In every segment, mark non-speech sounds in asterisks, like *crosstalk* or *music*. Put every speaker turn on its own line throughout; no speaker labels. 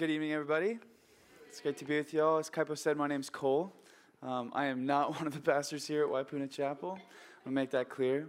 Good evening, everybody. It's great to be with you all. As Kaipo said, my name's Cole. Um, I am not *laughs* one of the pastors here at Waipuna Chapel. I'll make that clear.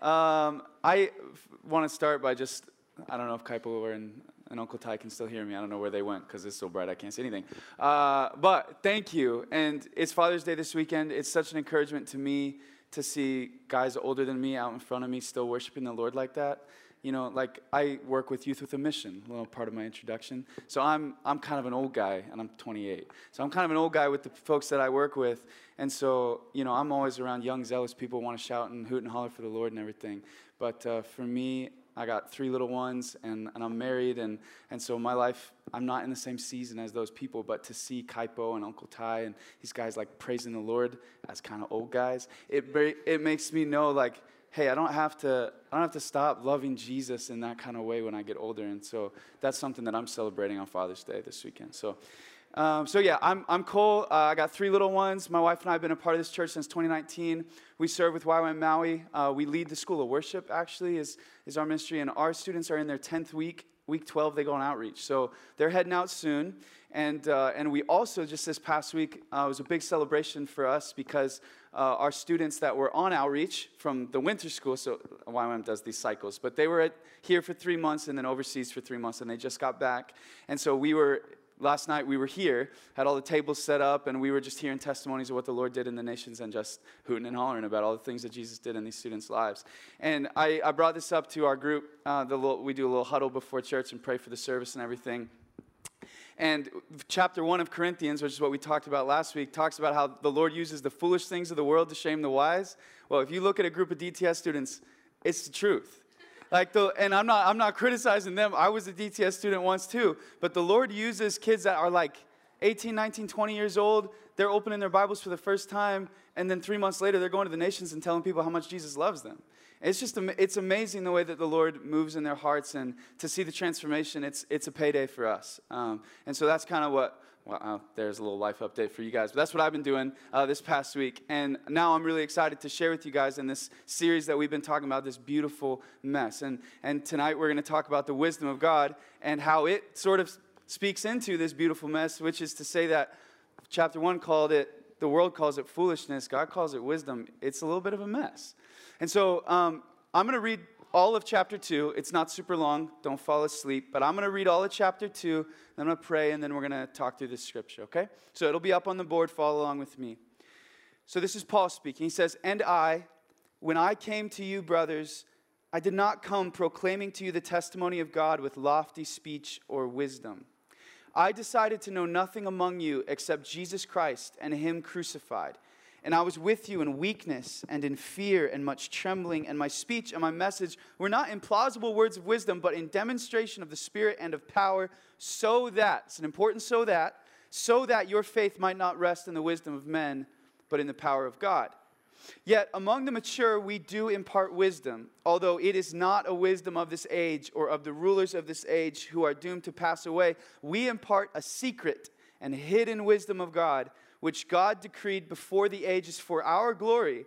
Um, I f- want to start by just, I don't know if Kaipo or and, and Uncle Ty can still hear me. I don't know where they went because it's so bright I can't see anything. Uh, but thank you. And it's Father's Day this weekend. It's such an encouragement to me to see guys older than me out in front of me still worshiping the Lord like that you know, like I work with Youth with a Mission, a little part of my introduction. So I'm, I'm kind of an old guy, and I'm 28. So I'm kind of an old guy with the folks that I work with. And so, you know, I'm always around young, zealous people who want to shout and hoot and holler for the Lord and everything. But uh, for me, I got three little ones, and, and I'm married, and, and so my life, I'm not in the same season as those people, but to see Kaipo and Uncle Ty and these guys like praising the Lord as kind of old guys, it, it makes me know like, hey, I don't have to I don't have to stop loving Jesus in that kind of way when I get older. And so that's something that I'm celebrating on Father's Day this weekend. So um, so yeah, I'm, I'm Cole. Uh, I got three little ones. My wife and I have been a part of this church since 2019. We serve with YWAM Maui. Uh, we lead the school of worship, actually, is, is our ministry. And our students are in their 10th week. Week 12, they go on outreach. So they're heading out soon. And, uh, and we also, just this past week, uh, was a big celebration for us because uh, our students that were on outreach from the winter school, so YWAM does these cycles, but they were at, here for three months and then overseas for three months, and they just got back. And so we were, last night we were here, had all the tables set up, and we were just hearing testimonies of what the Lord did in the nations and just hooting and hollering about all the things that Jesus did in these students' lives. And I, I brought this up to our group. Uh, little, we do a little huddle before church and pray for the service and everything. And chapter 1 of Corinthians, which is what we talked about last week, talks about how the Lord uses the foolish things of the world to shame the wise. Well, if you look at a group of DTS students, it's the truth. Like the, and I'm not, I'm not criticizing them. I was a DTS student once too. But the Lord uses kids that are like 18, 19, 20 years old. They're opening their Bibles for the first time. And then three months later, they're going to the nations and telling people how much Jesus loves them. It's just it's amazing the way that the Lord moves in their hearts, and to see the transformation, it's it's a payday for us. Um, and so that's kind of what. Well, uh, there's a little life update for you guys. But that's what I've been doing uh, this past week. And now I'm really excited to share with you guys in this series that we've been talking about, this beautiful mess. And, and tonight we're going to talk about the wisdom of God and how it sort of speaks into this beautiful mess, which is to say that chapter one called it, the world calls it foolishness, God calls it wisdom. It's a little bit of a mess. And so um, I'm going to read all of chapter 2. It's not super long. Don't fall asleep. But I'm going to read all of chapter 2. Then I'm going to pray, and then we're going to talk through this scripture, okay? So it'll be up on the board. Follow along with me. So this is Paul speaking. He says, And I, when I came to you, brothers, I did not come proclaiming to you the testimony of God with lofty speech or wisdom. I decided to know nothing among you except Jesus Christ and Him crucified. And I was with you in weakness and in fear and much trembling, and my speech and my message were not in plausible words of wisdom, but in demonstration of the Spirit and of power, so that, it's an important so that, so that your faith might not rest in the wisdom of men, but in the power of God. Yet among the mature we do impart wisdom, although it is not a wisdom of this age or of the rulers of this age who are doomed to pass away. We impart a secret and hidden wisdom of God which God decreed before the ages for our glory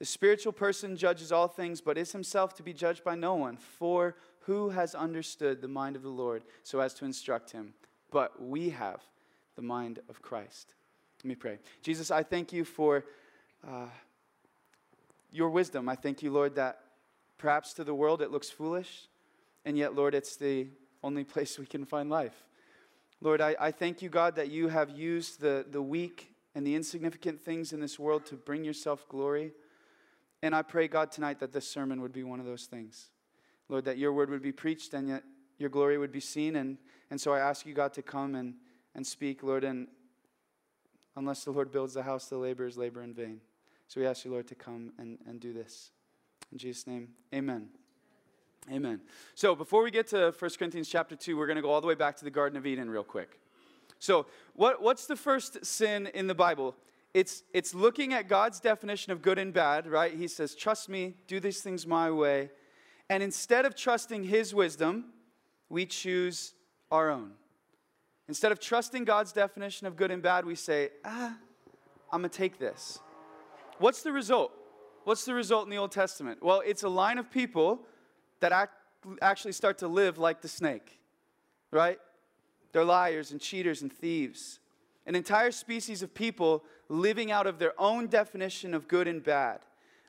The spiritual person judges all things, but is himself to be judged by no one. For who has understood the mind of the Lord so as to instruct him? But we have the mind of Christ. Let me pray. Jesus, I thank you for uh, your wisdom. I thank you, Lord, that perhaps to the world it looks foolish, and yet, Lord, it's the only place we can find life. Lord, I, I thank you, God, that you have used the, the weak and the insignificant things in this world to bring yourself glory. And I pray, God, tonight that this sermon would be one of those things. Lord, that your word would be preached and yet your glory would be seen. And, and so I ask you, God, to come and, and speak, Lord. And unless the Lord builds the house, the laborers labor in vain. So we ask you, Lord, to come and, and do this. In Jesus' name, amen. Amen. So before we get to 1 Corinthians chapter 2, we're going to go all the way back to the Garden of Eden real quick. So, what, what's the first sin in the Bible? It's, it's looking at God's definition of good and bad, right? He says, Trust me, do these things my way. And instead of trusting His wisdom, we choose our own. Instead of trusting God's definition of good and bad, we say, Ah, I'm going to take this. What's the result? What's the result in the Old Testament? Well, it's a line of people that act, actually start to live like the snake, right? They're liars and cheaters and thieves. An entire species of people living out of their own definition of good and bad,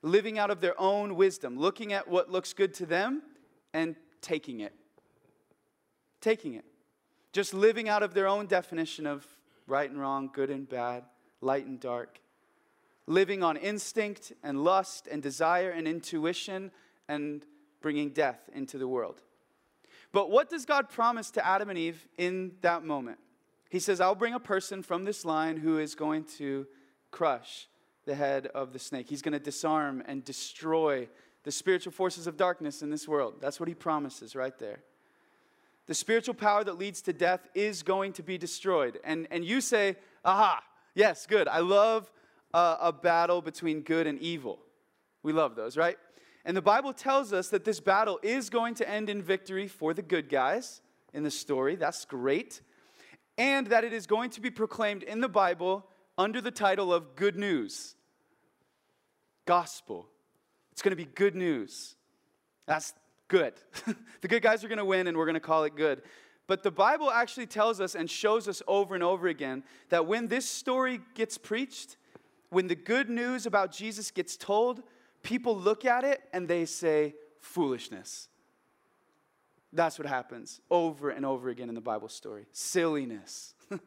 living out of their own wisdom, looking at what looks good to them and taking it. Taking it. Just living out of their own definition of right and wrong, good and bad, light and dark. Living on instinct and lust and desire and intuition and bringing death into the world. But what does God promise to Adam and Eve in that moment? He says, I'll bring a person from this line who is going to crush the head of the snake. He's going to disarm and destroy the spiritual forces of darkness in this world. That's what he promises right there. The spiritual power that leads to death is going to be destroyed. And, and you say, aha, yes, good. I love uh, a battle between good and evil. We love those, right? And the Bible tells us that this battle is going to end in victory for the good guys in the story. That's great. And that it is going to be proclaimed in the Bible under the title of Good News. Gospel. It's going to be good news. That's good. *laughs* the good guys are going to win, and we're going to call it good. But the Bible actually tells us and shows us over and over again that when this story gets preached, when the good news about Jesus gets told, people look at it and they say, foolishness. That's what happens over and over again in the Bible story silliness. *laughs*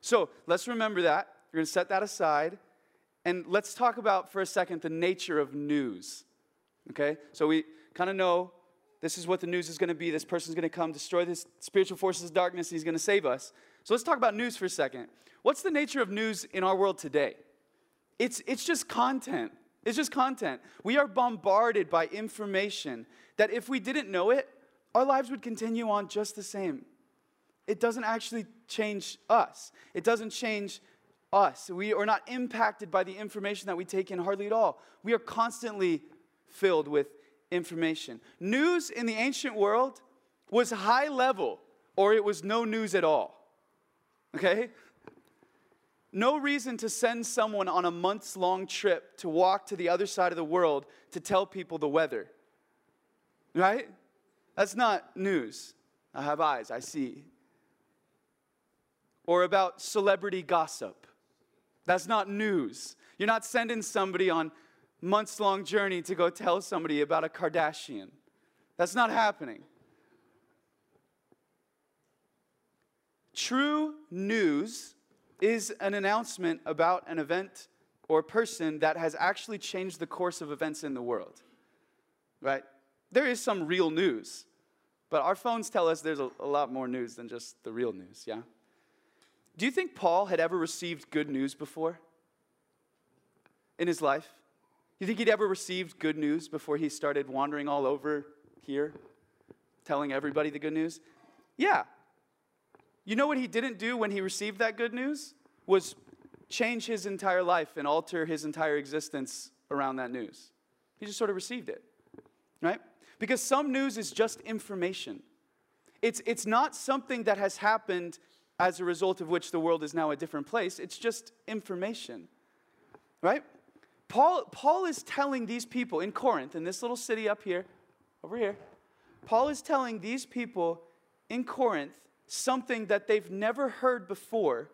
so let's remember that. We're going to set that aside. And let's talk about for a second the nature of news. Okay? So we kind of know this is what the news is going to be. This person's going to come, destroy this spiritual forces of darkness, and he's going to save us. So let's talk about news for a second. What's the nature of news in our world today? It's, it's just content. It's just content. We are bombarded by information that if we didn't know it, our lives would continue on just the same. It doesn't actually change us, it doesn't change us. We are not impacted by the information that we take in hardly at all. We are constantly filled with information. News in the ancient world was high level, or it was no news at all. Okay? no reason to send someone on a months long trip to walk to the other side of the world to tell people the weather. Right? That's not news. I have eyes, I see. Or about celebrity gossip. That's not news. You're not sending somebody on months long journey to go tell somebody about a Kardashian. That's not happening. True news is an announcement about an event or person that has actually changed the course of events in the world. Right? There is some real news, but our phones tell us there's a, a lot more news than just the real news, yeah? Do you think Paul had ever received good news before in his life? You think he'd ever received good news before he started wandering all over here, telling everybody the good news? Yeah, you know what he didn't do when he received that good news? Was change his entire life and alter his entire existence around that news. He just sort of received it, right? Because some news is just information. It's, it's not something that has happened as a result of which the world is now a different place. It's just information, right? Paul, Paul is telling these people in Corinth, in this little city up here, over here, Paul is telling these people in Corinth something that they've never heard before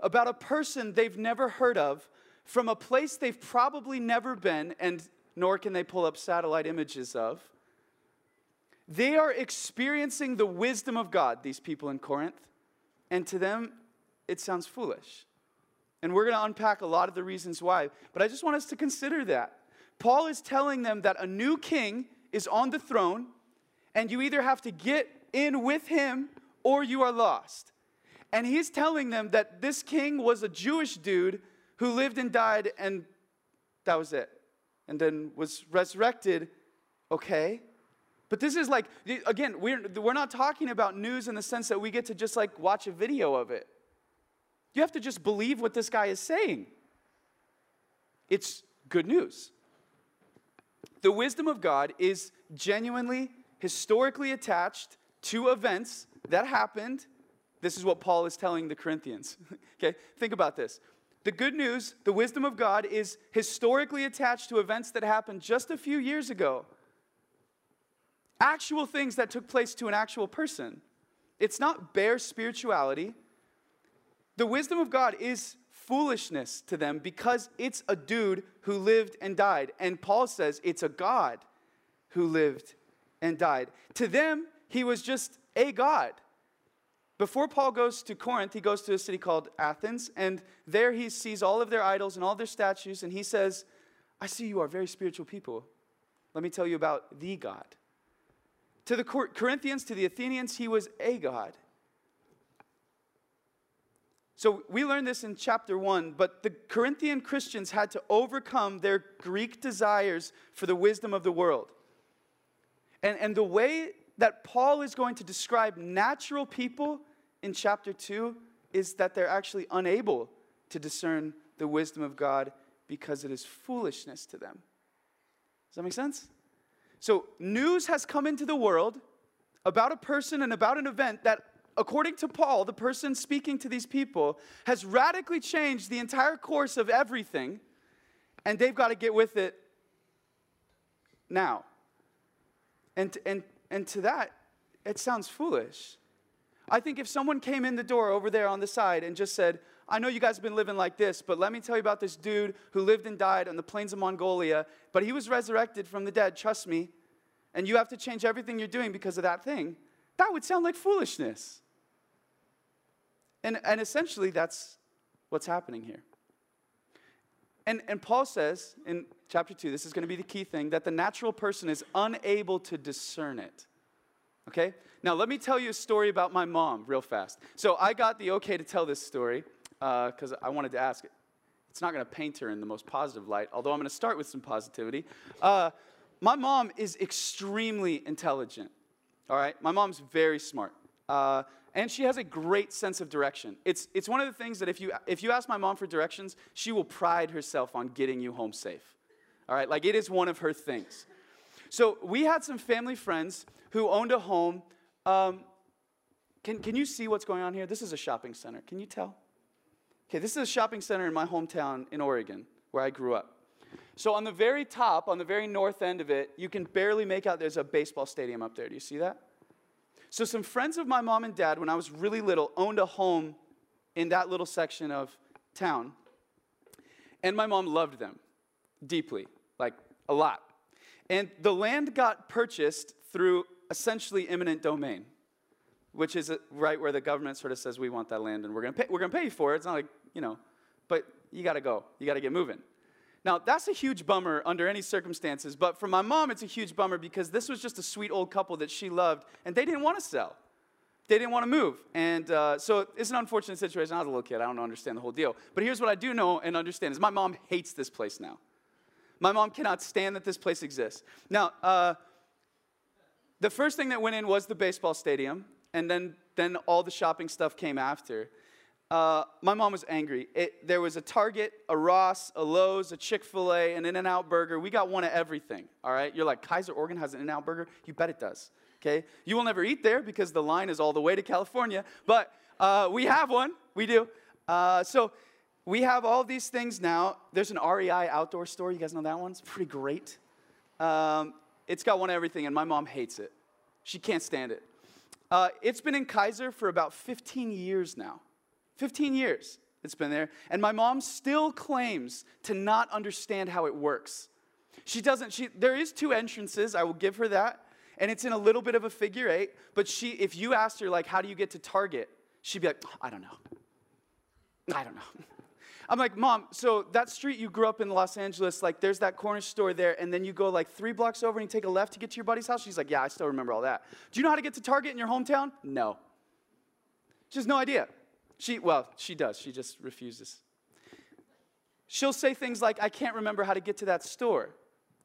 about a person they've never heard of from a place they've probably never been, and nor can they pull up satellite images of. They are experiencing the wisdom of God, these people in Corinth, and to them, it sounds foolish. And we're going to unpack a lot of the reasons why. But I just want us to consider that. Paul is telling them that a new king is on the throne, and you either have to get in with him or you are lost. And he's telling them that this king was a Jewish dude who lived and died, and that was it. And then was resurrected. Okay. But this is like, again, we're, we're not talking about news in the sense that we get to just like watch a video of it. You have to just believe what this guy is saying. It's good news. The wisdom of God is genuinely, historically attached to events that happened. This is what Paul is telling the Corinthians. *laughs* okay, think about this. The good news, the wisdom of God, is historically attached to events that happened just a few years ago. Actual things that took place to an actual person. It's not bare spirituality. The wisdom of God is foolishness to them because it's a dude who lived and died. And Paul says it's a God who lived and died. To them, he was just a God. Before Paul goes to Corinth, he goes to a city called Athens, and there he sees all of their idols and all their statues, and he says, I see you are very spiritual people. Let me tell you about the God. To the Corinthians, to the Athenians, he was a God. So we learned this in chapter one, but the Corinthian Christians had to overcome their Greek desires for the wisdom of the world. And, and the way that Paul is going to describe natural people in chapter two is that they're actually unable to discern the wisdom of God because it is foolishness to them. Does that make sense? So, news has come into the world about a person and about an event that according to Paul, the person speaking to these people, has radically changed the entire course of everything, and they've got to get with it now. And, and, and to that, it sounds foolish. I think if someone came in the door over there on the side and just said, I know you guys have been living like this, but let me tell you about this dude who lived and died on the plains of Mongolia, but he was resurrected from the dead, trust me, and you have to change everything you're doing because of that thing, that would sound like foolishness. And, and essentially, that's what's happening here. And, and Paul says in chapter 2, this is going to be the key thing, that the natural person is unable to discern it. Okay? Now, let me tell you a story about my mom real fast. So, I got the okay to tell this story because uh, I wanted to ask. It's not going to paint her in the most positive light, although I'm going to start with some positivity. Uh, my mom is extremely intelligent. All right? My mom's very smart. Uh, and she has a great sense of direction. It's, it's one of the things that if you, if you ask my mom for directions, she will pride herself on getting you home safe. All right, like it is one of her things. So we had some family friends who owned a home. Um, can, can you see what's going on here? This is a shopping center. Can you tell? Okay, this is a shopping center in my hometown in Oregon, where I grew up. So on the very top, on the very north end of it, you can barely make out there's a baseball stadium up there. Do you see that? So, some friends of my mom and dad, when I was really little, owned a home in that little section of town. And my mom loved them deeply, like a lot. And the land got purchased through essentially eminent domain, which is right where the government sort of says, we want that land and we're going to pay, we're going to pay you for it. It's not like, you know, but you got to go. You got to get moving. Now, that's a huge bummer under any circumstances, but for my mom, it's a huge bummer because this was just a sweet old couple that she loved, and they didn't want to sell. They didn't want to move. And uh, so it's an unfortunate situation. I was a little kid, I don't understand the whole deal. But here's what I do know and understand is my mom hates this place now. My mom cannot stand that this place exists. Now, uh, the first thing that went in was the baseball stadium, and then, then all the shopping stuff came after uh, my mom was angry. It, there was a Target, a Ross, a Lowe's, a Chick fil A, an In N Out burger. We got one of everything, all right? You're like, Keizer Oregon has an In N Out burger? You bet it does, okay? You will never eat there because the line is all the way to California, but uh, we have one. We do. Uh, so we have all these things now. There's an REI outdoor store. You guys know that one? It's pretty great. Um, it's got one of everything, and my mom hates it. She can't stand it. Uh, it's been in Keizer for about 15 years now. 15 years it's been there. And my mom still claims to not understand how it works. She doesn't, she, there is two entrances, I will give her that. And it's in a little bit of a figure eight. But she, if you asked her, like, how do you get to Target? She'd be like, I don't know. I don't know. *laughs* I'm like, Mom, so that street you grew up in Los Angeles, like there's that corner store there, and then you go like three blocks over and you take a left to get to your buddy's house? She's like, Yeah, I still remember all that. Do you know how to get to Target in your hometown? No. She has no idea. She, well, she does, she just refuses. She'll say things like, I can't remember how to get to that store,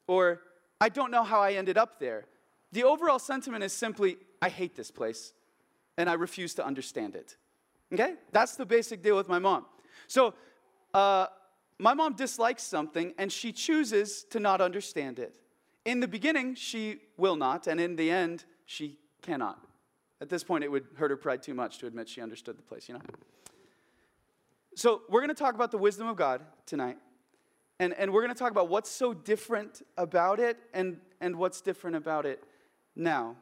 or I don't know how I ended up there. The overall sentiment is simply, I hate this place, and I refuse to understand it. Okay? That's the basic deal with my mom. So, uh, my mom dislikes something and she chooses to not understand it. In the beginning, she will not, and in the end, she cannot. At this point, it would hurt her pride too much to admit she understood the place, you know? So, we're going to talk about the wisdom of God tonight. And, and we're going to talk about what's so different about it and, and what's different about it now.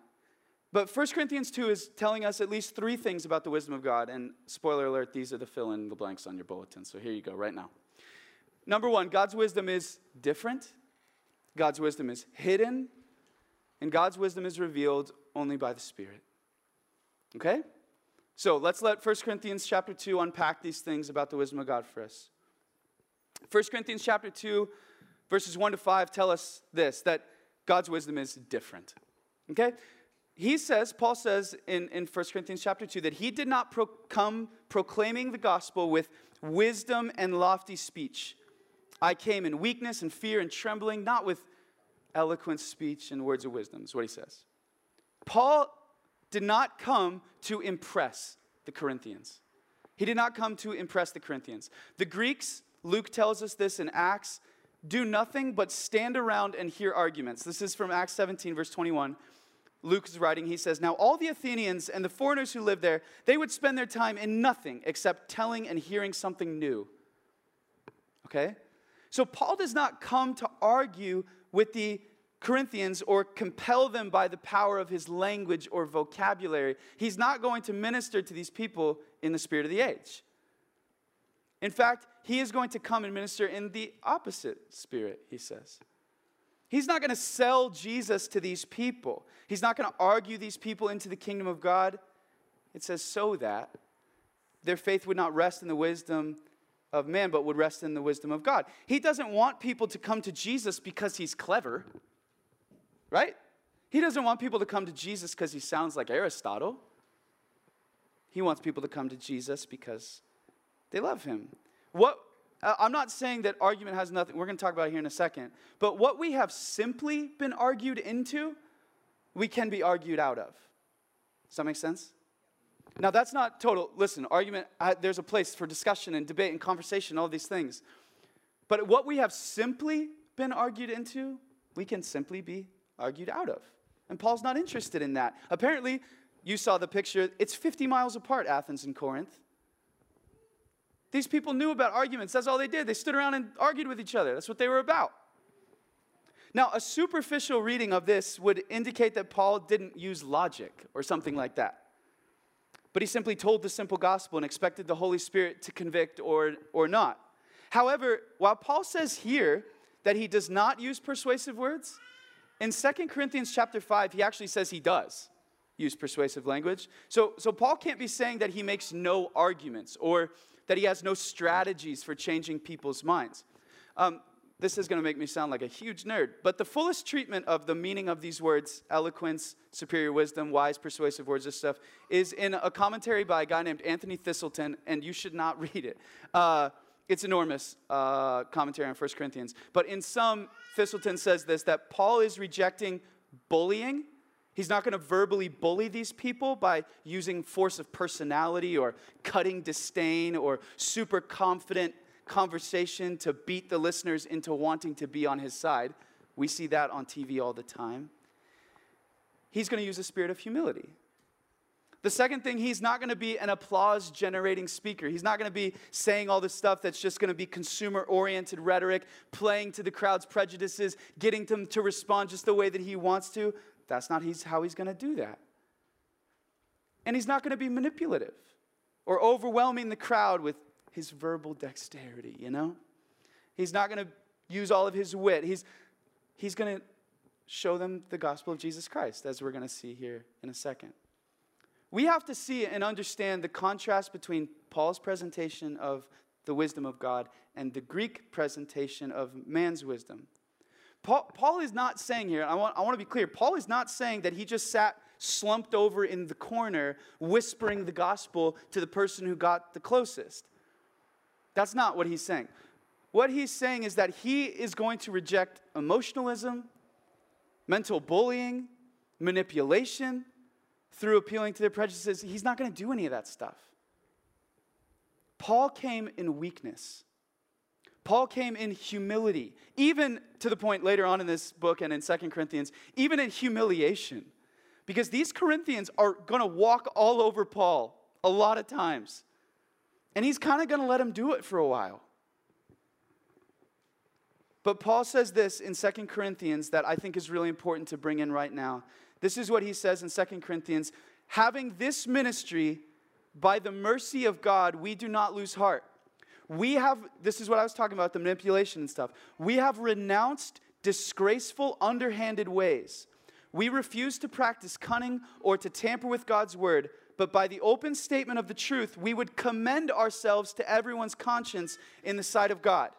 But 1 Corinthians 2 is telling us at least three things about the wisdom of God. And spoiler alert, these are the fill in the blanks on your bulletin. So here you go, right now. Number one, God's wisdom is different, God's wisdom is hidden, and God's wisdom is revealed only by the Spirit. Okay? So let's let 1 Corinthians chapter 2 unpack these things about the wisdom of God for us. 1 Corinthians chapter 2, verses 1 to 5 tell us this that God's wisdom is different. Okay? he says, Paul says in, in 1 Corinthians chapter 2, that he did not pro- come proclaiming the gospel with wisdom and lofty speech. I came in weakness and fear and trembling, not with eloquent speech and words of wisdom, is what he says. Paul did not come to impress the Corinthians. He did not come to impress the Corinthians. The Greeks, Luke tells us this in Acts, do nothing but stand around and hear arguments. This is from Acts 17, verse 21. Luke is writing, he says, Now all the Athenians and the foreigners who lived there, they would spend their time in nothing except telling and hearing something new. Okay? So Paul does not come to argue with the Corinthians or compel them by the power of his language or vocabulary. He's not going to minister to these people in the spirit of the age. In fact, he is going to come and minister in the opposite spirit, he says. He's not going to sell Jesus to these people. He's not going to argue these people into the kingdom of God. It says, so that their faith would not rest in the wisdom of man, but would rest in the wisdom of God. He doesn't want people to come to Jesus because he's clever, right? He doesn't want people to come to Jesus because he sounds like Aristotle. He wants people to come to Jesus because they love him. What I'm not saying that argument has nothing, we're going to talk about here in a second. But what we have simply been argued into, we can be argued out of. Does that make sense? Now, that's not total, listen, argument, uh, there's a place for discussion and debate and conversation, all these things. But what we have simply been argued into, we can simply be argued out of. And Paul's not interested in that. Apparently, you saw the picture, it's 50 miles apart, Athens and Corinth. These people knew about arguments. That's all they did. They stood around and argued with each other. That's what they were about. Now, a superficial reading of this would indicate that Paul didn't use logic or something like that. But he simply told the simple gospel and expected the Holy Spirit to convict or, or not. However, while Paul says here that he does not use persuasive words, in 2 Corinthians chapter 5, he actually says he does use persuasive language. So, so Paul can't be saying that he makes no arguments or that he has no strategies for changing people's minds. Um, this is going to make me sound like a huge nerd, but the fullest treatment of the meaning of these words, eloquence, superior wisdom, wise, persuasive words, this stuff, is in a commentary by a guy named Anthony Thiselton, and you should not *laughs* read it. Uh, it's enormous uh, commentary on 1 Corinthians. But in some, Thiselton says this that Paul is rejecting bullying He's not going to verbally bully these people by using force of personality or cutting disdain or super confident conversation to beat the listeners into wanting to be on his side. We see that on TV all the time. He's going to use a spirit of humility. The second thing, he's not going to be an applause generating speaker. He's not going to be saying all this stuff that's just going to be consumer oriented rhetoric, playing to the crowd's prejudices, getting them to respond just the way that he wants to. That's not he's, how he's going to do that. And he's not going to be manipulative or overwhelming the crowd with his verbal dexterity, you know? He's not going to use all of his wit. He's, he's going to show them the gospel of Jesus Christ, as we're going to see here in a second. We have to see and understand the contrast between Paul's presentation of the wisdom of God, and the Greek presentation of man's wisdom. Paul, Paul is not saying here, I want, I want to be clear, Paul is not saying that he just sat slumped over in the corner, whispering the gospel to the person who got the closest. That's not what he's saying. What he's saying is that he is going to reject emotionalism, mental bullying, manipulation through appealing to their prejudices. He's not going to do any of that stuff. Paul came in weakness. Paul came in humility, even to the point later on in this book and in Second Corinthians, even in humiliation. Because these Corinthians are going to walk all over Paul a lot of times. And he's kind of going to let him do it for a while. But Paul says this in Second Corinthians that I think is really important to bring in right now. This is what he says in Second Corinthians having this ministry by the mercy of God, we do not lose heart. We have, this is what I was talking about, the manipulation and stuff. We have renounced disgraceful, underhanded ways. We refuse to practice cunning or to tamper with God's word, but by the open statement of the truth, we would commend ourselves to everyone's conscience in the sight of God.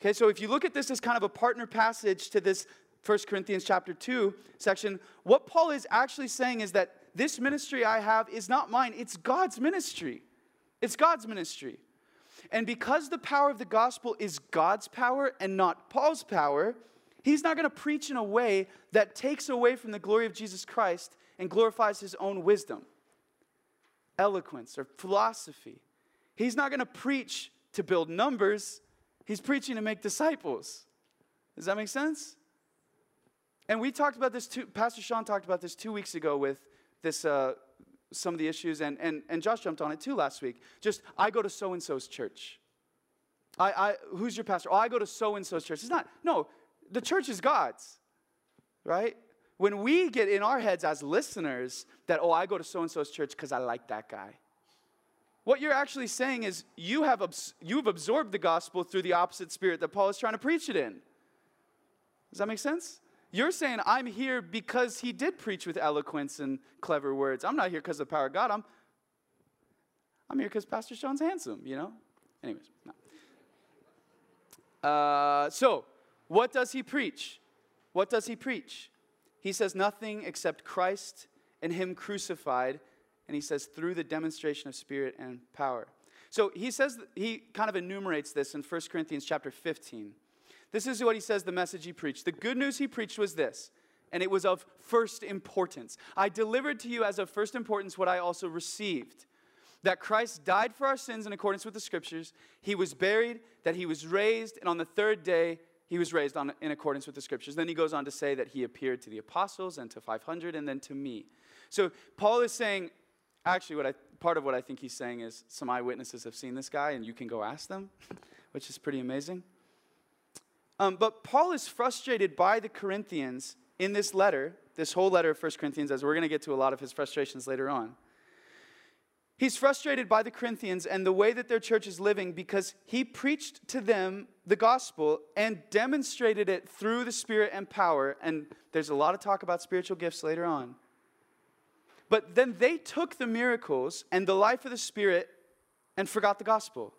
Okay, so if you look at this as kind of a partner passage to this 1 Corinthians chapter 2 section, what Paul is actually saying is that this ministry I have is not mine, it's God's ministry. It's God's ministry. And because the power of the gospel is God's power and not Paul's power, he's not going to preach in a way that takes away from the glory of Jesus Christ and glorifies his own wisdom, eloquence, or philosophy. He's not going to preach to build numbers, he's preaching to make disciples. Does that make sense? And we talked about this Pastor Sean talked about this two weeks ago with this, uh, some of the issues, and, and, and Josh jumped on it too last week. Just, I go to so and so's church. I, I, who's your pastor? Oh, I go to so and so's church. It's not, no, the church is God's, right? When we get in our heads as listeners that, oh, I go to so and so's church because I like that guy. What you're actually saying is you have abs- you've absorbed the gospel through the opposite spirit that Paul is trying to preach it in. Does that make sense? You're saying I'm here because he did preach with eloquence and clever words. I'm not here because of the power of God. I'm, I'm here because Pastor Sean's handsome, you know? Anyways, no. Uh, so, what does he preach? What does he preach? He says nothing except Christ and him crucified, and he says through the demonstration of spirit and power. So he says he kind of enumerates this in 1 Corinthians chapter 15. This is what he says the message he preached. The good news he preached was this, and it was of first importance. I delivered to you as of first importance what I also received that Christ died for our sins in accordance with the scriptures, he was buried, that he was raised, and on the third day he was raised on, in accordance with the scriptures. Then he goes on to say that he appeared to the apostles and to 500 and then to me. So Paul is saying, actually, what I, part of what I think he's saying is some eyewitnesses have seen this guy and you can go ask them, *laughs* which is pretty amazing. Um, but Paul is frustrated by the Corinthians in this letter, this whole letter of 1 Corinthians, as we're going to get to a lot of his frustrations later on. He's frustrated by the Corinthians and the way that their church is living because he preached to them the gospel and demonstrated it through the Spirit and power. And there's a lot of talk about spiritual gifts later on. But then they took the miracles and the life of the Spirit and forgot the gospel.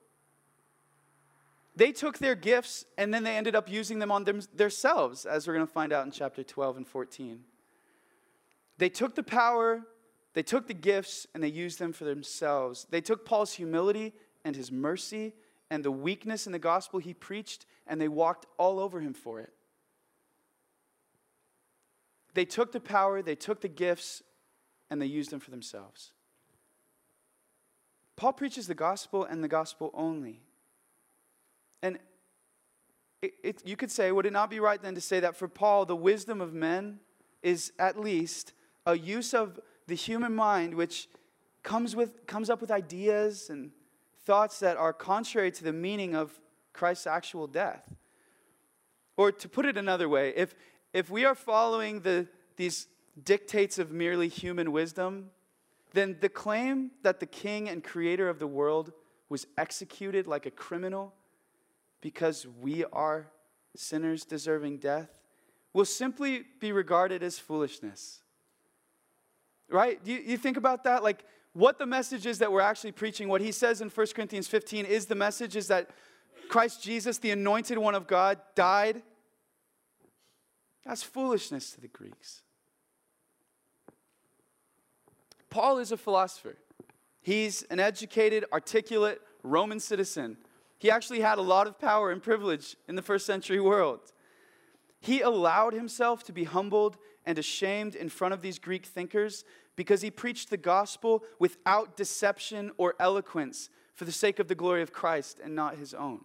They took their gifts and then they ended up using them on them, themselves, as we're going to find out in chapter 12 and 14. They took the power, they took the gifts, and they used them for themselves. They took Paul's humility and his mercy and the weakness in the gospel he preached, and they walked all over him for it. They took the power, they took the gifts, and they used them for themselves. Paul preaches the gospel and the gospel only. And it, it, you could say, would it not be right then to say that for Paul, the wisdom of men is at least a use of the human mind which comes, with, comes up with ideas and thoughts that are contrary to the meaning of Christ's actual death? Or to put it another way, if, if we are following the, these dictates of merely human wisdom, then the claim that the king and creator of the world was executed like a criminal because we are sinners deserving death will simply be regarded as foolishness. Right? You, you think about that? Like, what the message is that we're actually preaching, what he says in 1 Corinthians 15 is the message is that Christ Jesus, the anointed one of God, died. That's foolishness to the Greeks. Paul is a philosopher. He's an educated, articulate Roman citizen. He actually had a lot of power and privilege in the first century world. He allowed himself to be humbled and ashamed in front of these Greek thinkers because he preached the gospel without deception or eloquence for the sake of the glory of Christ and not his own.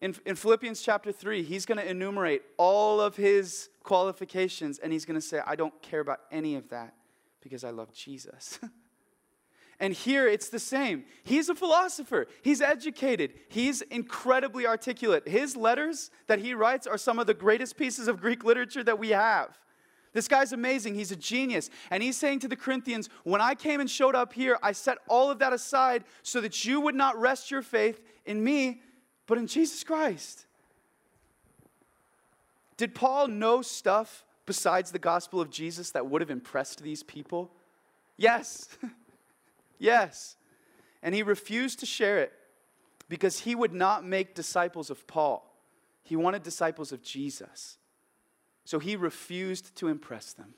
In, in Philippians chapter 3, he's going to enumerate all of his qualifications and he's going to say, I don't care about any of that because I love Jesus. *laughs* and here it's the same. He's a philosopher, he's educated, he's incredibly articulate. His letters that he writes are some of the greatest pieces of Greek literature that we have. This guy's amazing. He's a genius. And he's saying to the Corinthians, When I came and showed up here, I set all of that aside so that you would not rest your faith in me, but in Jesus Christ. Did Paul know stuff besides the gospel of Jesus that would have impressed these people? Yes. *laughs* yes. And he refused to share it because he would not make disciples of Paul. He wanted disciples of Jesus. So he refused to impress them.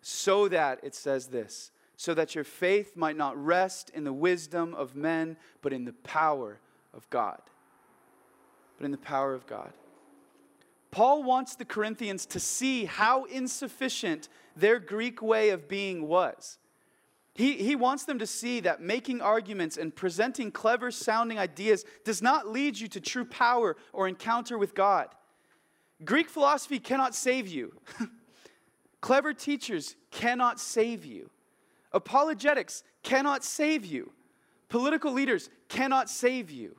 So that, it says this, so that your faith might not rest in the wisdom of men, but in the power of God. But in the power of God. Paul wants the Corinthians to see how insufficient their Greek way of being was. He, he wants them to see that making arguments and presenting clever sounding ideas does not lead you to true power or encounter with God. Greek philosophy cannot save you. *laughs* clever teachers cannot save you. Apologetics cannot save you. Political leaders cannot save you.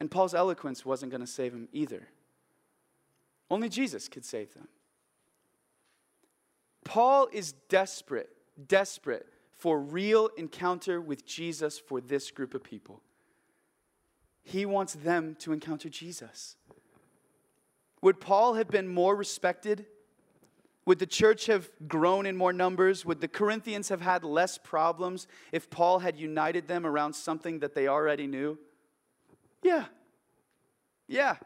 And Paul's eloquence wasn't going to save him either. Only Jesus could save them. Paul is desperate, desperate for real encounter with Jesus for this group of people. He wants them to encounter Jesus. Would Paul have been more respected? Would the church have grown in more numbers? Would the Corinthians have had less problems if Paul had united them around something that they already knew? Yeah. Yeah,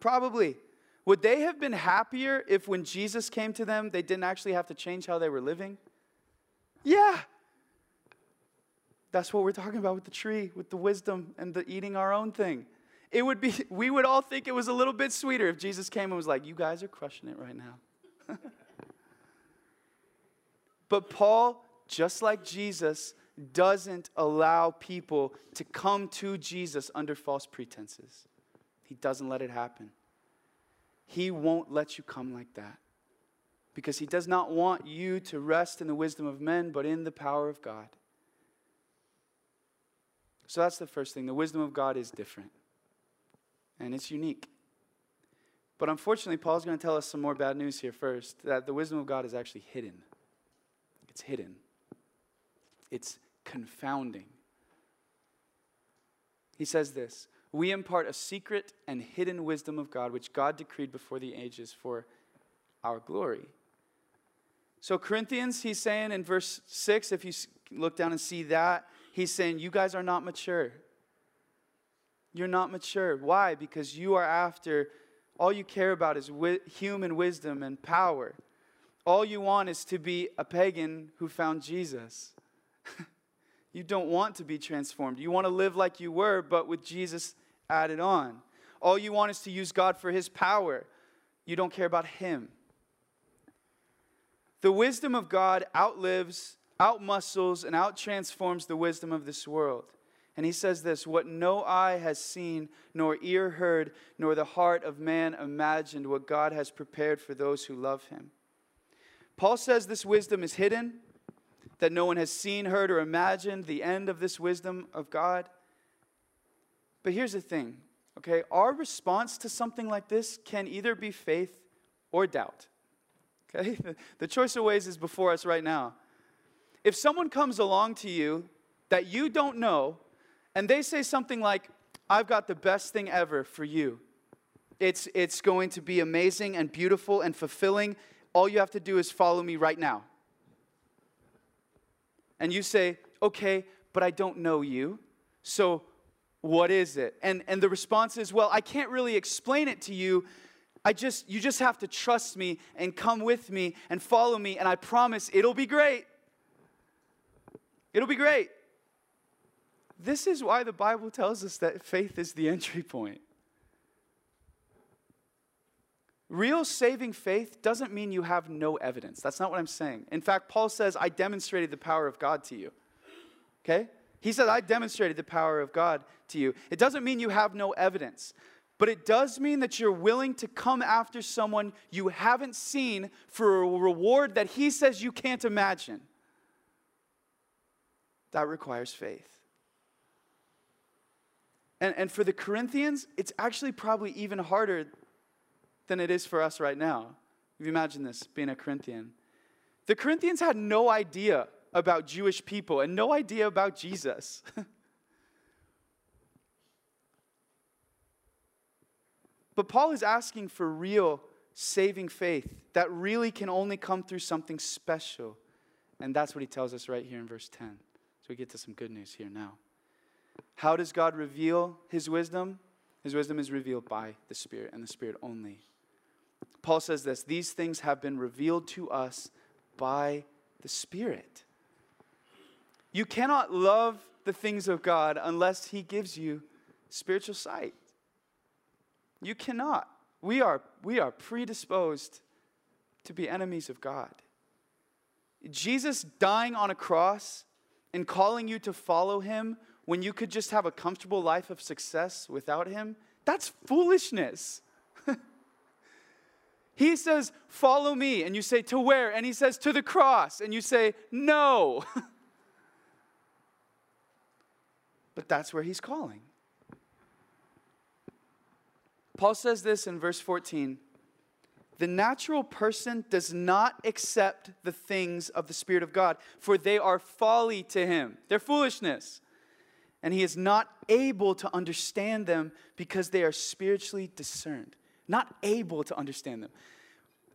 probably. Would they have been happier if when Jesus came to them, they didn't actually have to change how they were living? Yeah. That's what we're talking about with the tree, with the wisdom and the eating our own thing. It would be, *laughs* we would all think it was a little bit sweeter if Jesus came and was like, You guys are crushing it right now. *laughs* but Paul, just like Jesus, doesn't allow people to come to Jesus under false pretenses. He doesn't let it happen. He won't let you come like that. Because He does not want you to rest in the wisdom of men, but in the power of God. So that's the first thing. The wisdom of God is different, and it's unique. But unfortunately, Paul's going to tell us some more bad news here first that the wisdom of God is actually hidden. It's hidden, it's confounding. He says this we impart a secret and hidden wisdom of God, which God decreed before the ages for our glory. So, Corinthians, he's saying in verse 6, if you look down and see that, he's saying, You guys are not mature. You're not mature. Why? Because you are after, all you care about is wi- human wisdom and power. All you want is to be a pagan who found Jesus. *laughs* you don't want to be transformed. You want to live like you were, but with Jesus added on. All you want is to use God for His power. You don't care about Him. The wisdom of God outlives, outmuscles, and outtransforms the wisdom of this world. And he says this what no eye has seen, nor ear heard, nor the heart of man imagined, what God has prepared for those who love him. Paul says this wisdom is hidden, that no one has seen, heard, or imagined the end of this wisdom of God. But here's the thing, okay? Our response to something like this can either be faith or doubt. Okay? *laughs* The choice of ways is before us right now. If someone comes along to you that you don't know and they say something like, I've got the best thing ever for you. It's, it's going to be amazing and beautiful and fulfilling. All you have to do is follow me right now. and you say, okay, but I don't know you. So what is it? And, and the response is, well, I can't really explain it to you. I just, you just have to trust me and come with me and follow me, and I promise it'll be great. It'll be great. This is why the Bible tells us that faith is the entry point. Real saving faith doesn't mean you have no evidence. That's not what I'm saying. In fact, Paul says, I demonstrated the power of God to you. Okay? He said, I demonstrated the power of God to you. It doesn't mean you have no evidence, but it does mean that you're willing to come after someone you haven't seen for a reward that he says you can't imagine. That requires faith. And, and for the Corinthians, it's actually probably even harder than it is for us right now. If you imagine this, being a Corinthian. The Corinthians had no idea about Jewish people and no idea about Jesus. *laughs* but Paul is asking for real saving faith that really can only come through something special. And that's what he tells us right here in verse 10. So we get to some good news here now. How does God reveal his wisdom? His wisdom is revealed by the Spirit and the Spirit only. Paul says this these things have been revealed to us by the Spirit. You cannot love the things of God unless He gives you spiritual sight. You cannot. We are, we are predisposed to be enemies of God. Jesus dying on a cross and calling you to follow Him when you could just have a comfortable life of success without Him, that's foolishness. *laughs* he says, Follow me. And you say, To where? And He says, To the cross. And you say, No. *laughs* but that's where he's calling. Paul says this in verse 14 The natural person does not accept the things of the Spirit of God, for they are folly to him. They're foolishness. And he is not able to understand them because they are spiritually discerned. Not able to understand them.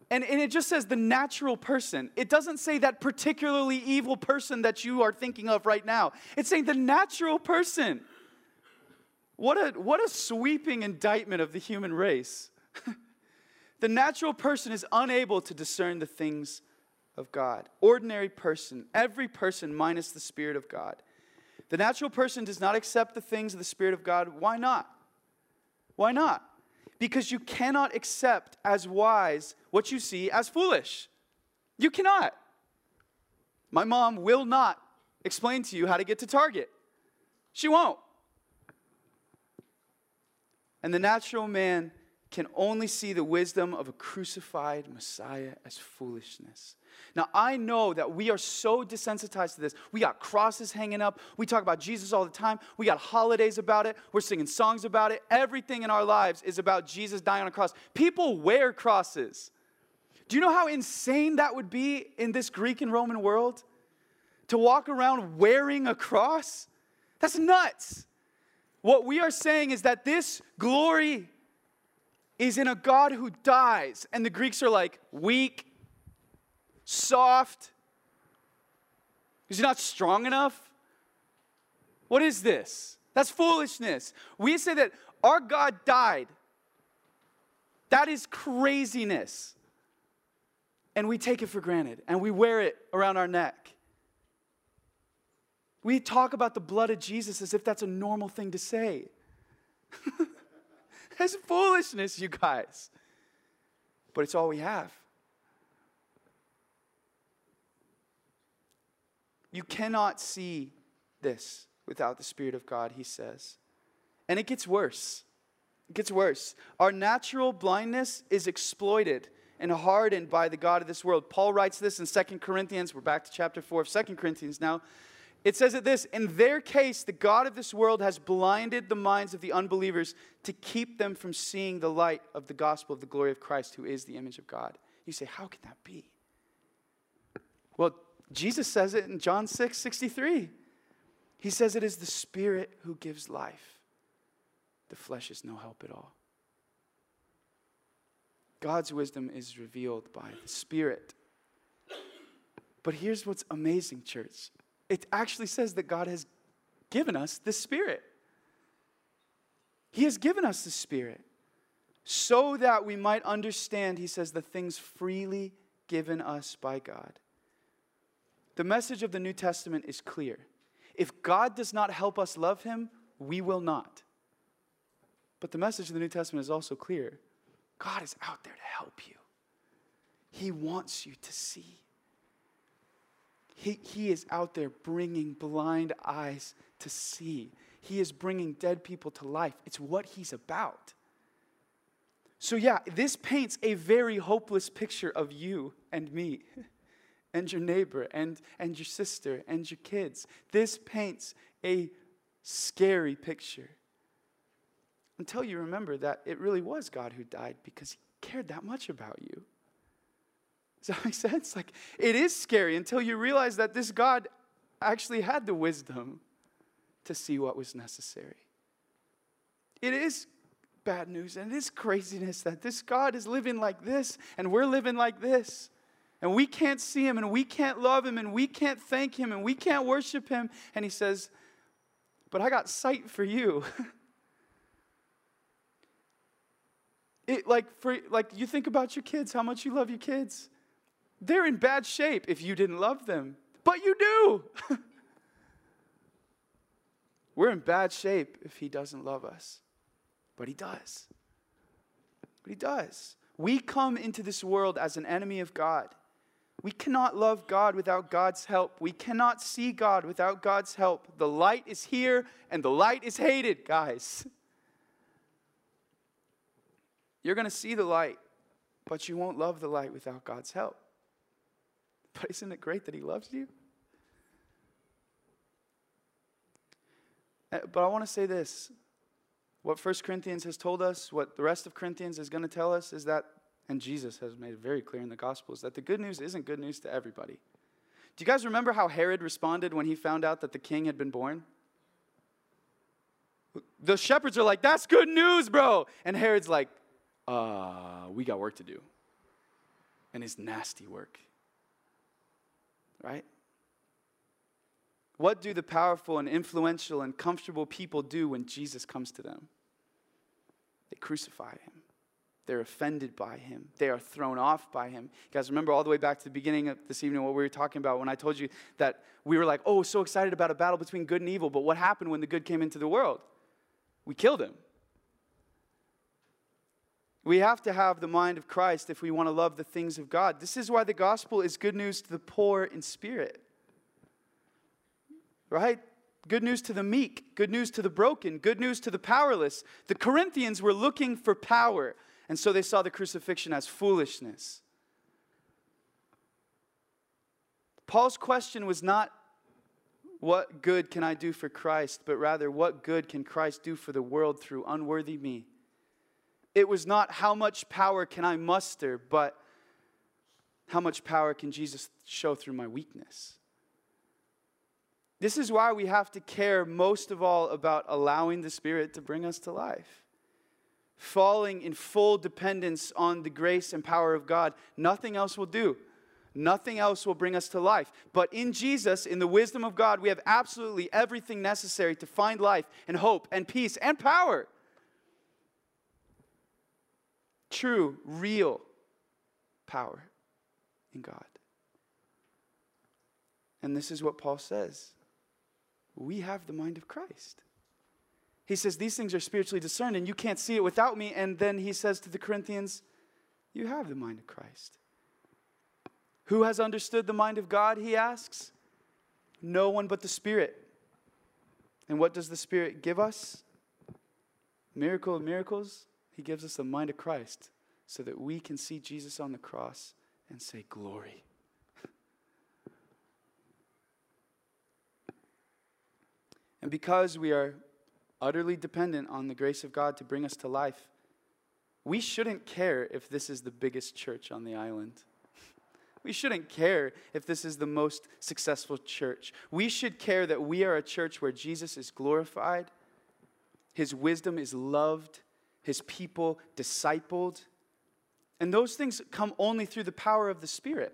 And, and it just says the natural person. It doesn't say that particularly evil person that you are thinking of right now. It's saying the natural person. What a, what a sweeping indictment of the human race. *laughs* the natural person is unable to discern the things of God. Ordinary person, every person minus the Spirit of God. The natural person does not accept the things of the Spirit of God. Why not? Why not? because you cannot accept as wise what you see as foolish. You cannot. My mom will not explain to you how to get to Target. She won't. And the natural man can only see the wisdom of a crucified Messiah as foolishness. Now, I know that we are so desensitized to this. We got crosses hanging up. We talk about Jesus all the time. We got holidays about it. We're singing songs about it. Everything in our lives is about Jesus dying on a cross. People wear crosses. Do you know how insane that would be in this Greek and Roman world? To walk around wearing a cross? That's nuts. What we are saying is that this glory is in a God who dies. And the Greeks are like, weak, soft. Is he not strong enough? What is this? That's foolishness. We say that our God died. That is craziness. And we take it for granted and we wear it around our neck. We talk about the blood of Jesus as if that's a normal thing to say. *laughs* That's foolishness, you guys. But it's all we have. You cannot see this without the Spirit of God, he says. And it gets worse. It gets worse. Our natural blindness is exploited and hardened by the God of this world. Paul writes this in Second Corinthians. We're back to chapter 4 of Second Corinthians now. It says that this In their case, the God of this world has blinded the minds of the unbelievers to keep them from seeing the light of the gospel of the glory of Christ, who is the image of God. You say, How can that be? Well, Jesus says it in John 6 63. He says it is the Spirit who gives life, the flesh is no help at all. God's wisdom is revealed by the Spirit. But here's what's amazing, church it actually says that God has given us the Spirit. He has given us the Spirit so that we might understand, he says, the things freely given us by God. The message of the New Testament is clear. If God does not help us love him, we will not. But the message of the New Testament is also clear God is out there to help you, He wants you to see. He, he is out there bringing blind eyes to see. He is bringing dead people to life. It's what He's about. So, yeah, this paints a very hopeless picture of you and me. *laughs* and your neighbor and, and your sister and your kids. This paints a scary picture. Until you remember that it really was God who died because he cared that much about you. Does that make sense? Like, it is scary until you realize that this God actually had the wisdom to see what was necessary. It is bad news and it is craziness that this God is living like this and we're living like this and we can't see him and we can't love him and we can't thank him and we can't worship him. And he says, But I got sight for you. *laughs* it like for like you think about your kids, how much you love your kids. They're in bad shape if you didn't love them. But you do. *laughs* We're in bad shape if he doesn't love us. But he does. But he does. We come into this world as an enemy of God. We cannot love God without God's help. We cannot see God without God's help. The light is here and the light is hated, guys. *laughs* You're going to see the light, but you won't love the light without God's help. But isn't it great that He loves you? Uh, but I want to say this. What 1 Corinthians has told us, what the rest of Corinthians is going to tell us, is that and Jesus has made it very clear in the Gospels that the good news isn't good news to everybody. Do you guys remember how Herod responded when he found out that the king had been born? The shepherds are like, That's good news, bro. And Herod's like, Uh, we got work to do. And it's nasty work. Right? What do the powerful and influential and comfortable people do when Jesus comes to them? They crucify him. They're offended by him. They are thrown off by him. You guys, remember all the way back to the beginning of this evening what we were talking about when I told you that we were like, oh, so excited about a battle between good and evil. But what happened when the good came into the world? We killed him. We have to have the mind of Christ if we want to love the things of God. This is why the gospel is good news to the poor in spirit. Right? Good news to the meek, good news to the broken, good news to the powerless. The Corinthians were looking for power. And so they saw the crucifixion as foolishness. Paul's question was not, What good can I do for Christ? but rather, What good can Christ do for the world through unworthy me? It was not, How much power can I muster? but How much power can Jesus show through my weakness? This is why we have to care most of all about allowing the Spirit to bring us to life falling in full dependence on the grace and power of God, nothing else will do. Nothing else will bring us to life. But in Jesus, in the wisdom of God, we have absolutely everything necessary to find life and hope and peace and power. True, real power in God. And this is what Paul says we have the mind of Christ. He says, These things are spiritually discerned, and you can't see it without me. And then he says to the Corinthians, You have the mind of Christ. Who has understood the mind of God? He asks. No one but the Spirit. And what does the Spirit give us? Miracle of miracles. He gives us the mind of Christ so that we can see Jesus on the cross and say, Glory. *laughs* and because we are utterly dependent on the grace of God to bring us to life, we shouldn't care if this is the biggest church on the island. *laughs* We shouldn't care if this is the most successful church. We should care that we are a church where Jesus is glorified, his wisdom is loved, his people discipled. And those things come only through the power of the Spirit.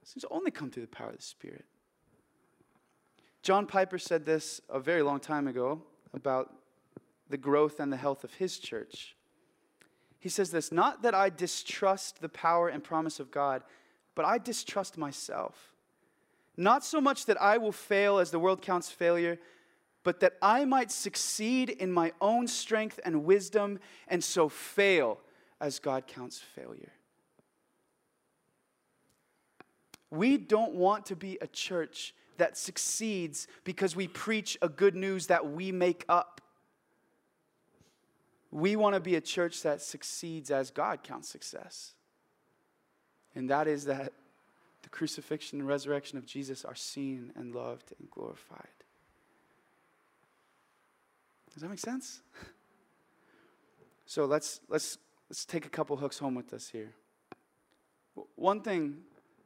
Those things only come through the power of the Spirit. John Piper said this a very long time ago about the growth and the health of his church. He says this Not that I distrust the power and promise of God, but I distrust myself. Not so much that I will fail as the world counts failure, but that I might succeed in my own strength and wisdom, and so fail as God counts failure. We don't want to be a church that succeeds because we preach a good news that we make up. We want to be a church that succeeds as God counts success. And that is that the crucifixion and resurrection of Jesus are seen and loved and glorified. Does that make sense? So let's, let's, let's take a couple hooks home with us here. One thing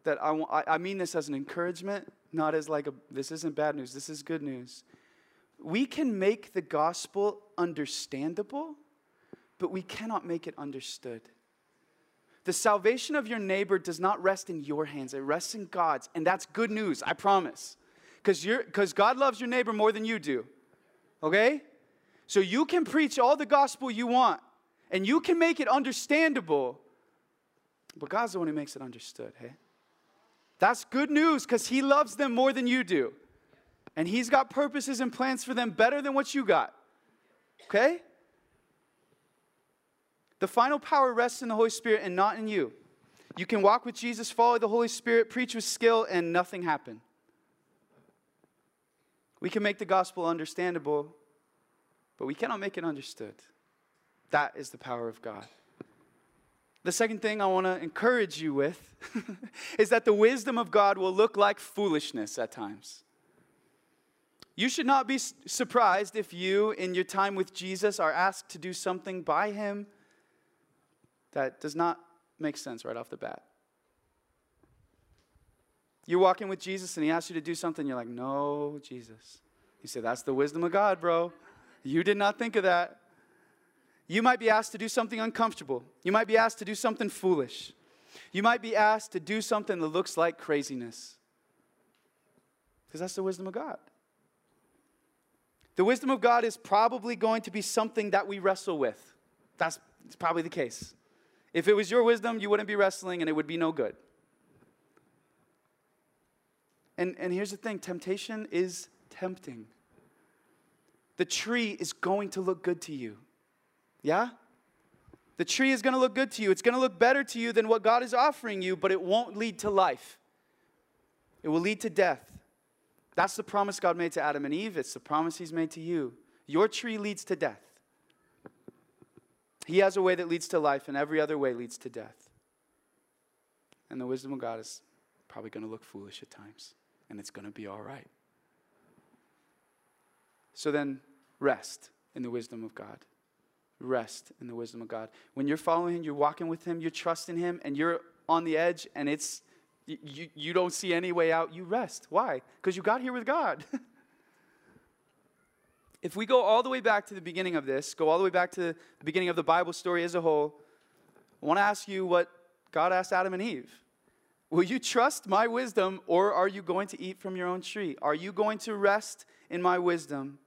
that I, I mean this as an encouragement, not as like a, this isn't bad news, this is good news. We can make the gospel understandable, but we cannot make it understood. The salvation of your neighbor does not rest in your hands, it rests in God's. And that's good news, I promise. Because God loves your neighbor more than you do. Okay? So you can preach all the gospel you want, and you can make it understandable, but God's the one who makes it understood, hey? That's good news because He loves them more than you do. And He's got purposes and plans for them better than what you got. Okay? The final power rests in the Holy Spirit and not in you. You can walk with Jesus, follow the Holy Spirit, preach with skill, and nothing happen. We can make the gospel understandable, but we cannot make it understood. That is the power of God. The second thing I want to encourage you with *laughs* is that the wisdom of God will look like foolishness at times. You should not be surprised if you, in your time with Jesus, are asked to do something by Him that does not make sense right off the bat. You're walking with Jesus and He asks you to do something, you're like, no, Jesus. You say, that's the wisdom of God, bro. You did not think of that. You might be asked to do something uncomfortable. You might be asked to do something foolish. You might be asked to do something that looks like craziness. Because that's the wisdom of God. The wisdom of God is probably going to be something that we wrestle with. That's probably the case. If it was your wisdom, you wouldn't be wrestling and it would be no good. And, and here's the thing temptation is tempting. The tree is going to look good to you. Yeah? The tree is going to look good to you. It's going to look better to you than what God is offering you, but it won't lead to life. It will lead to death. That's the promise God made to Adam and Eve. It's the promise He's made to you. Your tree leads to death. He has a way that leads to life, and every other way leads to death. And the wisdom of God is probably going to look foolish at times, and it's going to be all right. So then, rest in the wisdom of God. Rest in the wisdom of God. When you're following Him, you're walking with Him, you're trusting Him, and you're on the edge, and it's you, you don't see any way out, you rest. Why? Because you got here with God. *laughs* if we go all the way back to the beginning of this, go all the way back to the beginning of the Bible story as a whole, I want to ask you what God asked Adam and Eve. Will you trust my wisdom or are you going to eat from your own tree? Are you going to rest in my wisdom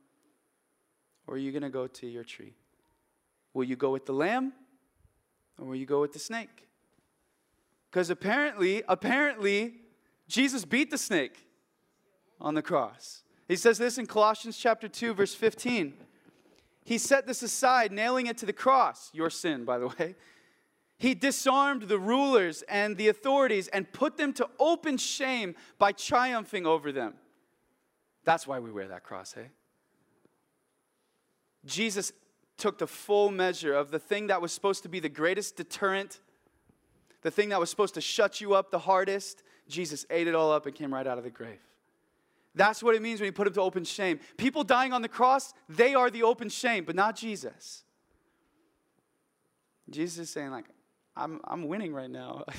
or are you going to go to your tree? Will you go with the lamb or will you go with the snake? Because apparently, apparently, Jesus beat the snake on the cross. He says this in Colossians chapter 2, verse 15. He set this aside, nailing it to the cross, your sin, by the way. He disarmed the rulers and the authorities and put them to open shame by triumphing over them. That's why we wear that cross, hey? Jesus took the full measure of the thing that was supposed to be the greatest deterrent, the thing that was supposed to shut you up the hardest. Jesus ate it all up and came right out of the grave. That's what it means when you put him to open shame. People dying on the cross, they are the open shame, but not Jesus. Jesus is saying, like, I'm, I'm winning right now. *laughs*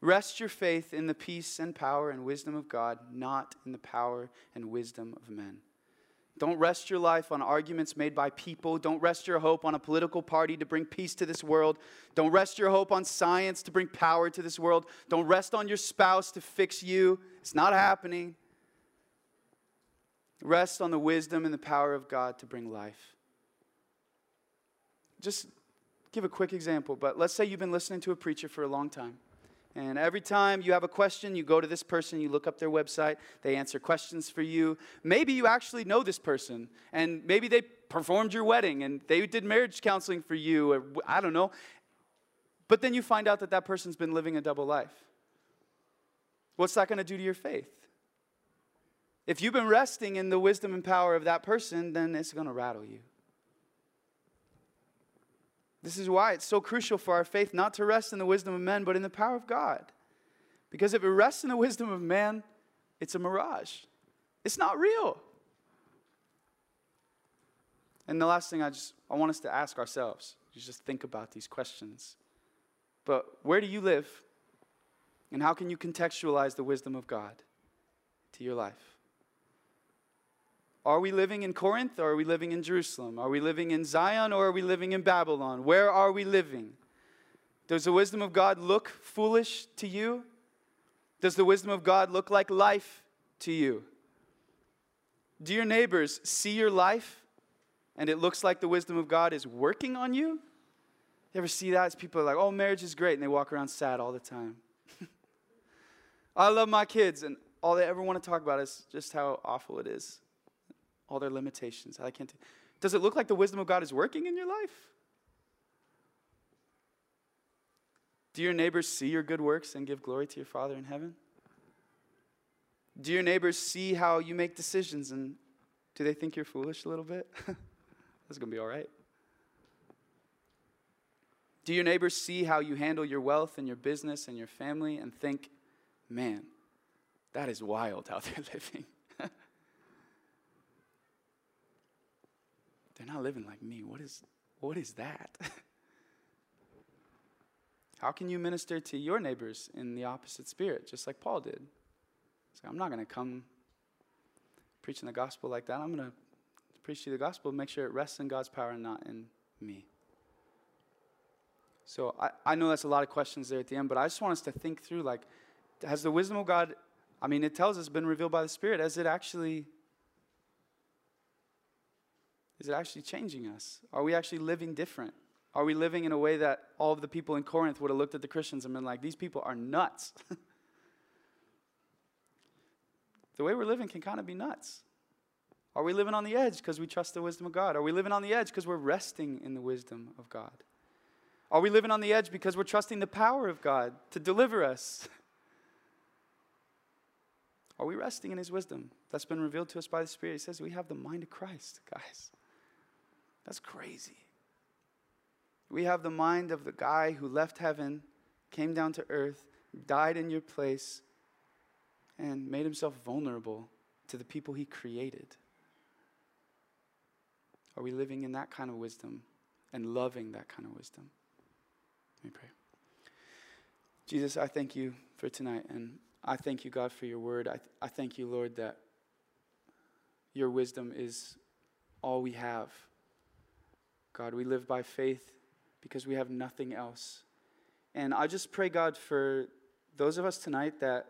Rest your faith in the peace and power and wisdom of God, not in the power and wisdom of men. Don't rest your life on arguments made by people. Don't rest your hope on a political party to bring peace to this world. Don't rest your hope on science to bring power to this world. Don't rest on your spouse to fix you. It's not happening. Rest on the wisdom and the power of God to bring life. Just give a quick example, but let's say you've been listening to a preacher for a long time. And every time you have a question, you go to this person, you look up their website, they answer questions for you. Maybe you actually know this person, and maybe they performed your wedding and they did marriage counseling for you, or I don't know. But then you find out that that person's been living a double life. What's that going to do to your faith? If you've been resting in the wisdom and power of that person, then it's going to rattle you. This is why it's so crucial for our faith not to rest in the wisdom of men, but in the power of God. Because if it rests in the wisdom of man, it's a mirage. It's not real. And the last thing I just I want us to ask ourselves is just think about these questions. But where do you live? And how can you contextualize the wisdom of God to your life? Are we living in Corinth or are we living in Jerusalem? Are we living in Zion or are we living in Babylon? Where are we living? Does the wisdom of God look foolish to you? Does the wisdom of God look like life to you? Do your neighbors see your life and it looks like the wisdom of God is working on you? You ever see that? As people are like, oh, marriage is great, and they walk around sad all the time. *laughs* I love my kids, and all they ever want to talk about is just how awful it is all their limitations. I can't. T- Does it look like the wisdom of God is working in your life? Do your neighbors see your good works and give glory to your Father in heaven? Do your neighbors see how you make decisions and do they think you're foolish a little bit? *laughs* That's going to be all right. Do your neighbors see how you handle your wealth and your business and your family and think, man, that is wild how *laughs* they're living? They're not living like me. What is, what is that? *laughs* How can you minister to your neighbors in the opposite spirit, just like Paul did? So I'm not going to come preaching the gospel like that. I'm going to preach you the gospel, make sure it rests in God's power and not in me. So I, I know that's a lot of questions there at the end, but I just want us to think through like, has the wisdom of God, I mean, it tells us been revealed by the Spirit, has it actually is it actually changing us? Are we actually living different? Are we living in a way that all of the people in Corinth would have looked at the Christians and been like, these people are nuts? *laughs* the way we're living can kind of be nuts. Are we living on the edge because we trust the wisdom of God? Are we living on the edge because we're resting in the wisdom of God? Are we living on the edge because we're trusting the power of God to deliver us? *laughs* Are we resting in His wisdom that's been revealed to us by the Spirit? He says we have the mind of Christ, guys. That's crazy. We have the mind of the guy who left heaven, came down to earth, died in your place, and made himself vulnerable to the people he created. Are we living in that kind of wisdom and loving that kind of wisdom? Let me pray. Jesus, I thank you for tonight, and I thank you, God, for your word. I, th- I thank you, Lord, that your wisdom is all we have. God, we live by faith because we have nothing else. And I just pray, God, for those of us tonight that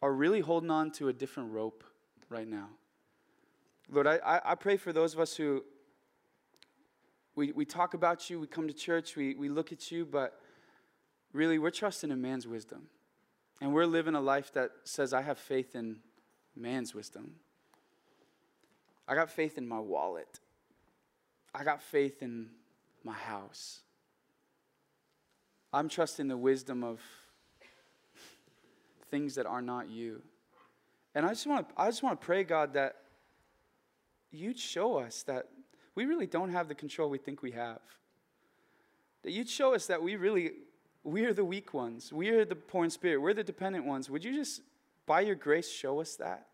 are really holding on to a different rope right now. Lord, I, I pray for those of us who we, we talk about you, we come to church, we, we look at you, but really we're trusting in man's wisdom. And we're living a life that says, I have faith in man's wisdom. I got faith in my wallet. I got faith in my house. I'm trusting the wisdom of things that are not you. And I just want to I just want to pray God that you'd show us that we really don't have the control we think we have. That you'd show us that we really we are the weak ones. We are the poor in spirit. We're the dependent ones. Would you just by your grace show us that?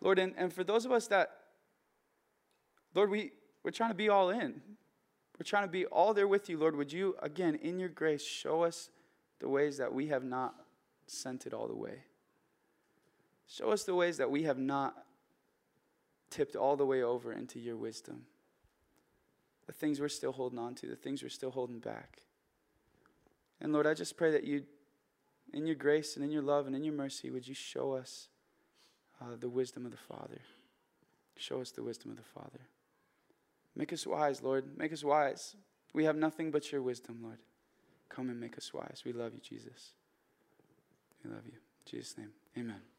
Lord, and, and for those of us that Lord, we, we're trying to be all in. We're trying to be all there with you, Lord. Would you, again, in your grace, show us the ways that we have not sent it all the way? Show us the ways that we have not tipped all the way over into your wisdom. The things we're still holding on to, the things we're still holding back. And Lord, I just pray that you, in your grace and in your love and in your mercy, would you show us uh, the wisdom of the Father. Show us the wisdom of the Father. Make us wise, Lord. Make us wise. We have nothing but your wisdom, Lord. Come and make us wise. We love you, Jesus. We love you. In Jesus' name, amen. Amen.